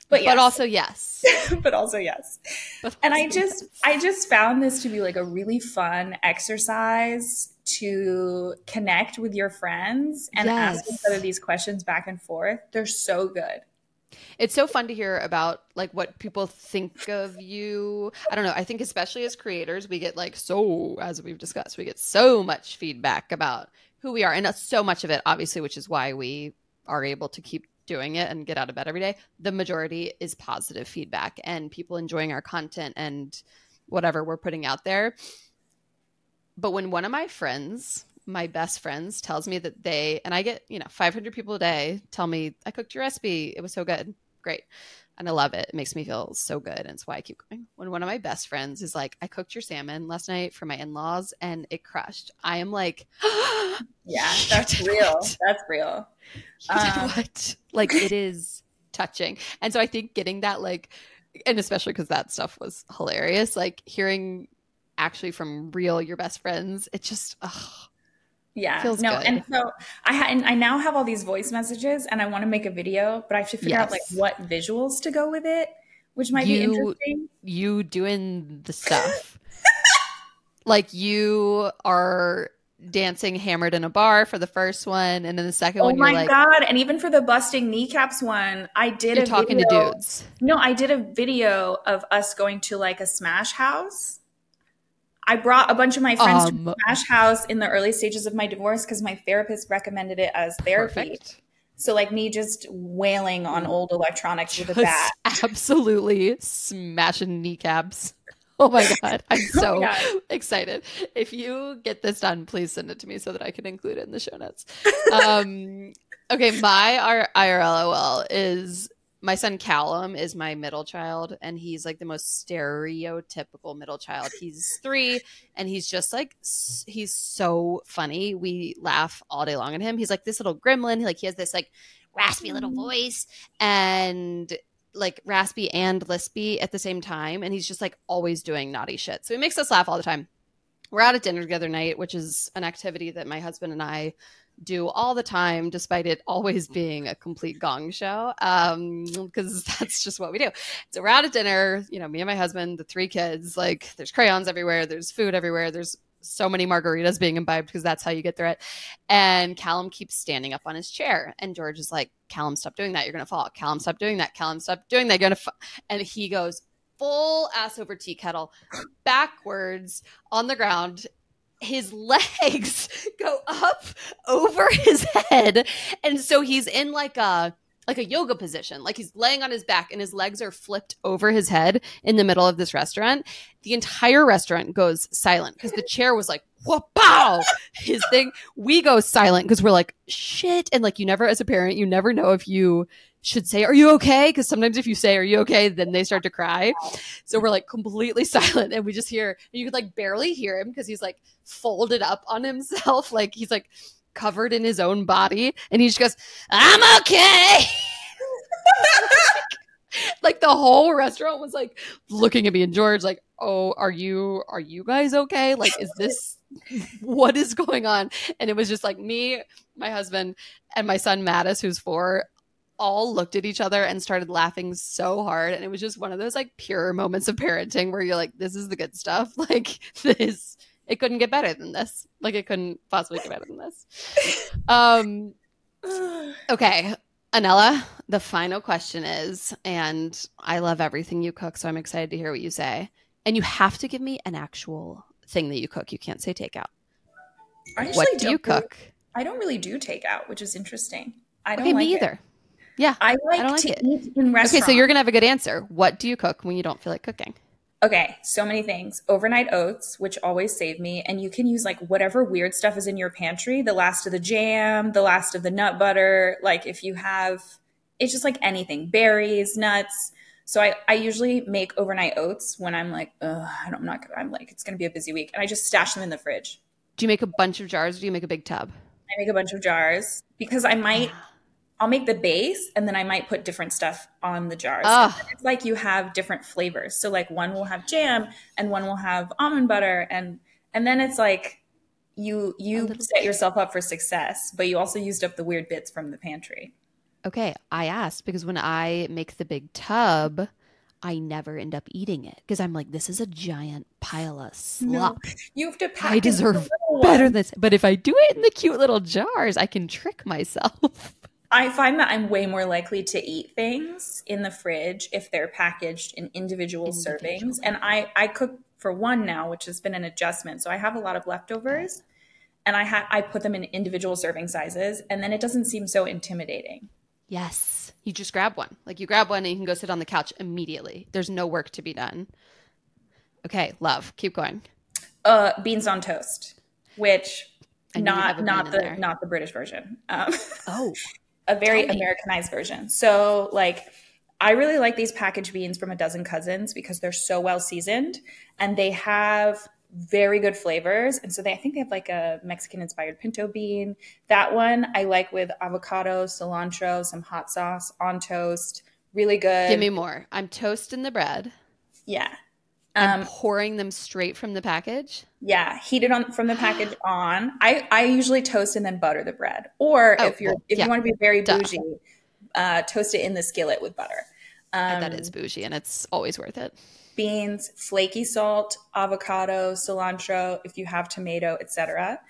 But, yes. but also yes. *laughs* but also yes. But and I just yes. I just found this to be like a really fun exercise to connect with your friends and yes. ask each other these questions back and forth. They're so good. It's so fun to hear about like what people think of you. I don't know. I think especially as creators, we get like so as we've discussed, we get so much feedback about who we are and so much of it obviously which is why we are able to keep doing it and get out of bed every day, the majority is positive feedback and people enjoying our content and whatever we're putting out there. But when one of my friends, my best friends, tells me that they, and I get, you know, 500 people a day tell me, I cooked your recipe. It was so good. Great. And I love it. It makes me feel so good. And it's why I keep going. When one of my best friends is like, I cooked your salmon last night for my in laws and it crushed, I am like, *gasps* Yeah, that's real. What? That's real. Um, what? Like it is touching. And so I think getting that like and especially because that stuff was hilarious, like hearing actually from real your best friends, it just ugh, yeah feels no good. and so i ha- and i now have all these voice messages and i want to make a video but i have to figure yes. out like what visuals to go with it which might you, be interesting you doing the *laughs* stuff like you are dancing hammered in a bar for the first one, and then the second oh one, oh my god! And even for the busting kneecaps one, I did. You're a talking video, to dudes. No, I did a video of us going to like a smash house. I brought a bunch of my friends um, to smash house in the early stages of my divorce because my therapist recommended it as therapy. Perfect. So like me just wailing on old electronics just with a bat. *laughs* Absolutely smashing kneecaps. Oh my god, I'm *laughs* oh so oh god. excited. If you get this done, please send it to me so that I can include it in the show notes. *laughs* Um, okay, my IRLOL is my son Callum is my middle child, and he's like the most stereotypical middle child. He's three, and he's just like he's so funny. We laugh all day long at him. He's like this little gremlin. Like he has this like raspy little mm. voice, and like raspy and lispy at the same time, and he's just like always doing naughty shit. So he makes us laugh all the time. We're out at dinner together night, which is an activity that my husband and I do all the time, despite it always being a complete gong show, Um, because um, *laughs* that's just what we do. So we're out at dinner, you know, me and my husband, the three kids, like there's crayons everywhere, there's food everywhere, there's so many margaritas being imbibed because that's how you get through it. And Callum keeps standing up on his chair, and George is like, "Callum, stop doing that. You're gonna fall. Callum, stop doing that. Callum, stop doing that. You're gonna." And he goes full ass over tea kettle, backwards on the ground, his legs *laughs* go up over his head. And so he's in like a like a yoga position. Like he's laying on his back and his legs are flipped over his head in the middle of this restaurant. The entire restaurant goes silent because the chair was like wow his thing we go silent because we're like shit. And like you never as a parent you never know if you should say, Are you okay? Because sometimes if you say, Are you okay? then they start to cry. So we're like completely *laughs* silent and we just hear, you could like barely hear him because he's like folded up on himself. *laughs* Like he's like covered in his own body. And he just goes, I'm okay. *laughs* like the whole restaurant was like looking at me and George, like, Oh, are you, are you guys okay? Like, is this, what is going on? And it was just like me, my husband, and my son Mattis, who's four, all looked at each other and started laughing so hard. And it was just one of those like pure moments of parenting where you're like this is the good stuff. *laughs* Like this it couldn't get better than this. Like it couldn't possibly get better than this. Um *sighs* okay anela the final question is and i love everything you cook so i'm excited to hear what you say. And you have to give me an actual thing that you cook. You can't say takeout. What do you cook? I don't really do takeout which is interesting. I don't okay, like me either. it. Yeah. I like, I like to it. eat in restaurants. Okay, so you're going to have a good answer. What do you cook when you don't feel like cooking? Okay, so many things. Overnight oats, which always save me. And you can use like whatever weird stuff is in your pantry the last of the jam, the last of the nut butter. Like if you have, it's just like anything berries, nuts. So I, I usually make overnight oats when I'm like, I'm not, I'm like, it's going to be a busy week. And I just stash them in the fridge. Do you make a bunch of jars? or do you make a big tub? I make a bunch of jars because I might. Ah. I'll make the base and then I might put different stuff on the jars. Oh. It's like you have different flavors. So like one will have jam and one will have almond butter and and then it's like you you set yourself up for success, but you also used up the weird bits from the pantry. Okay, I asked because when I make the big tub, I never end up eating it because I'm like, this is a giant pile of slop. No, you have to pack. I deserve better than this. But if I do it in the cute little jars, I can trick myself. *laughs* I find that I'm way more likely to eat things in the fridge if they're packaged in individual, individual. servings. And I, I cook for one now, which has been an adjustment. So I have a lot of leftovers and I ha- I put them in individual serving sizes and then it doesn't seem so intimidating. Yes. You just grab one. Like you grab one and you can go sit on the couch immediately. There's no work to be done. Okay, love. Keep going. Uh beans on toast, which not not the not the British version. Um, oh, *laughs* a very Americanized version. So like I really like these packaged beans from a dozen cousins because they're so well seasoned and they have very good flavors. And so they I think they have like a Mexican inspired pinto bean. That one I like with avocado, cilantro, some hot sauce on toast. Really good. Give me more. I'm toasting the bread. Yeah. Um, pouring them straight from the package. Yeah, heated on from the *gasps* package on. I I usually toast and then butter the bread. Or oh, if you're if yeah. you want to be very bougie, uh, toast it in the skillet with butter. Um, that is bougie, and it's always worth it. Beans, flaky salt, avocado, cilantro. If you have tomato, etc.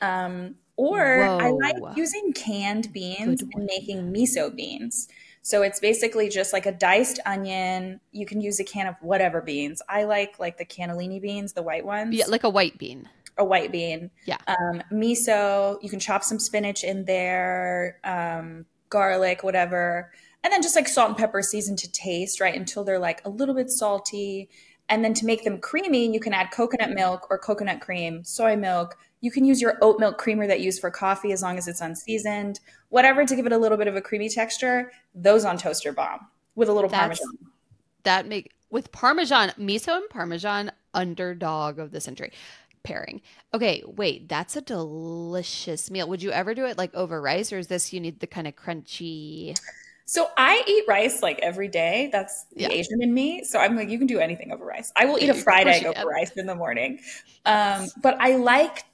Um, or Whoa. I like using canned beans and making miso beans. So it's basically just like a diced onion. You can use a can of whatever beans. I like like the cannellini beans, the white ones. Yeah, like a white bean. A white bean. Yeah. Um, miso. You can chop some spinach in there, um, garlic, whatever, and then just like salt and pepper seasoned to taste, right? Until they're like a little bit salty. And then to make them creamy, you can add coconut milk or coconut cream, soy milk, you can use your oat milk creamer that you use for coffee as long as it's unseasoned, whatever to give it a little bit of a creamy texture. Those on toaster bomb. with a little That's, parmesan. That make with parmesan, miso and parmesan, underdog of the century pairing. Okay, wait, that's a delicious meal. Would you ever do it like over rice, or is this you need the kind of crunchy? So I eat rice like every day. That's the yeah. Asian in me. So I'm like, you can do anything over rice. I will eat a fried egg over rice in the morning. Um, but I like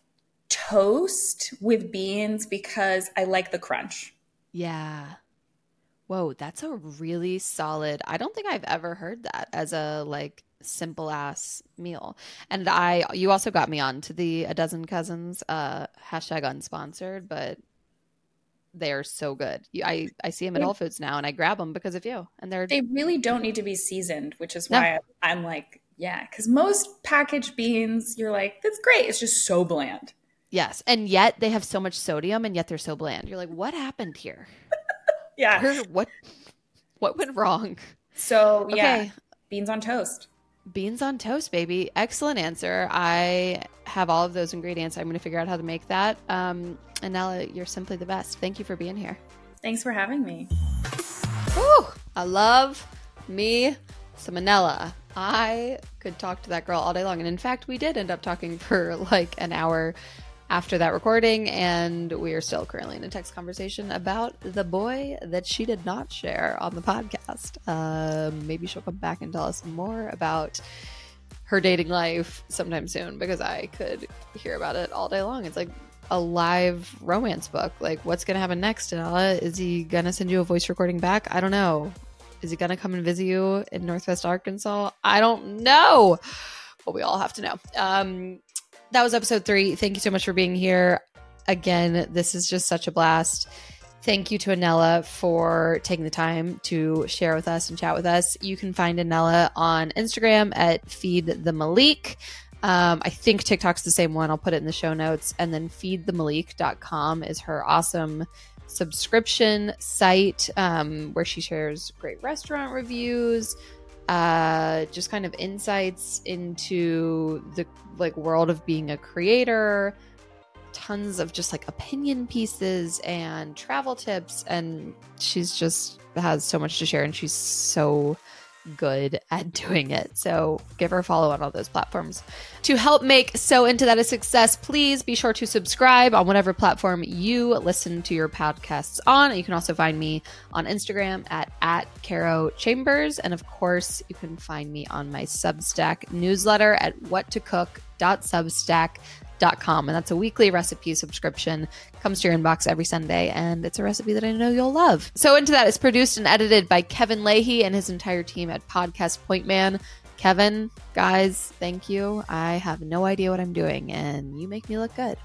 toast with beans because I like the crunch. Yeah. Whoa, that's a really solid. I don't think I've ever heard that as a like simple ass meal. And I, you also got me on to the a dozen cousins uh hashtag unsponsored, but they are so good. I I see them at Whole Foods now, and I grab them because of you. And they're they really don't need to be seasoned, which is why no. I'm like, yeah, because most packaged beans, you're like, that's great. It's just so bland. Yes, and yet they have so much sodium, and yet they're so bland. You're like, what happened here? *laughs* yeah, Where, what what went wrong? So yeah, okay. beans on toast. Beans on toast, baby. Excellent answer. I have all of those ingredients. I'm going to figure out how to make that. Um, Anela, you're simply the best. Thank you for being here. Thanks for having me. Woo! I love me some Anela. I could talk to that girl all day long. And in fact, we did end up talking for like an hour after that recording, and we are still currently in a text conversation about the boy that she did not share on the podcast. Um, maybe she'll come back and tell us more about her dating life sometime soon because I could hear about it all day long. It's like a live romance book. Like, what's going to happen next, Anela? Is he going to send you a voice recording back? I don't know. Is he going to come and visit you in Northwest Arkansas? I don't know. But we all have to know. Um, that was episode three. Thank you so much for being here. Again, this is just such a blast. Thank you to Anela for taking the time to share with us and chat with us. You can find Anela on Instagram at Feed the Malik. Um, I think TikTok's the same one. I'll put it in the show notes. And then feedthemalik.com is her awesome subscription site um, where she shares great restaurant reviews, uh, just kind of insights into the like world of being a creator tons of just like opinion pieces and travel tips and she's just has so much to share and she's so good at doing it. So give her a follow on all those platforms. To help make So Into That a success, please be sure to subscribe on whatever platform you listen to your podcasts on. You can also find me on Instagram at, at Caro Chambers. And of course, you can find me on my Substack newsletter at whattocook.substack.com and that's a weekly recipe subscription. Comes to your inbox every Sunday, and it's a recipe that I know you'll love. So, into that, it's produced and edited by Kevin Leahy and his entire team at Podcast Point Man. Kevin, guys, thank you. I have no idea what I'm doing, and you make me look good.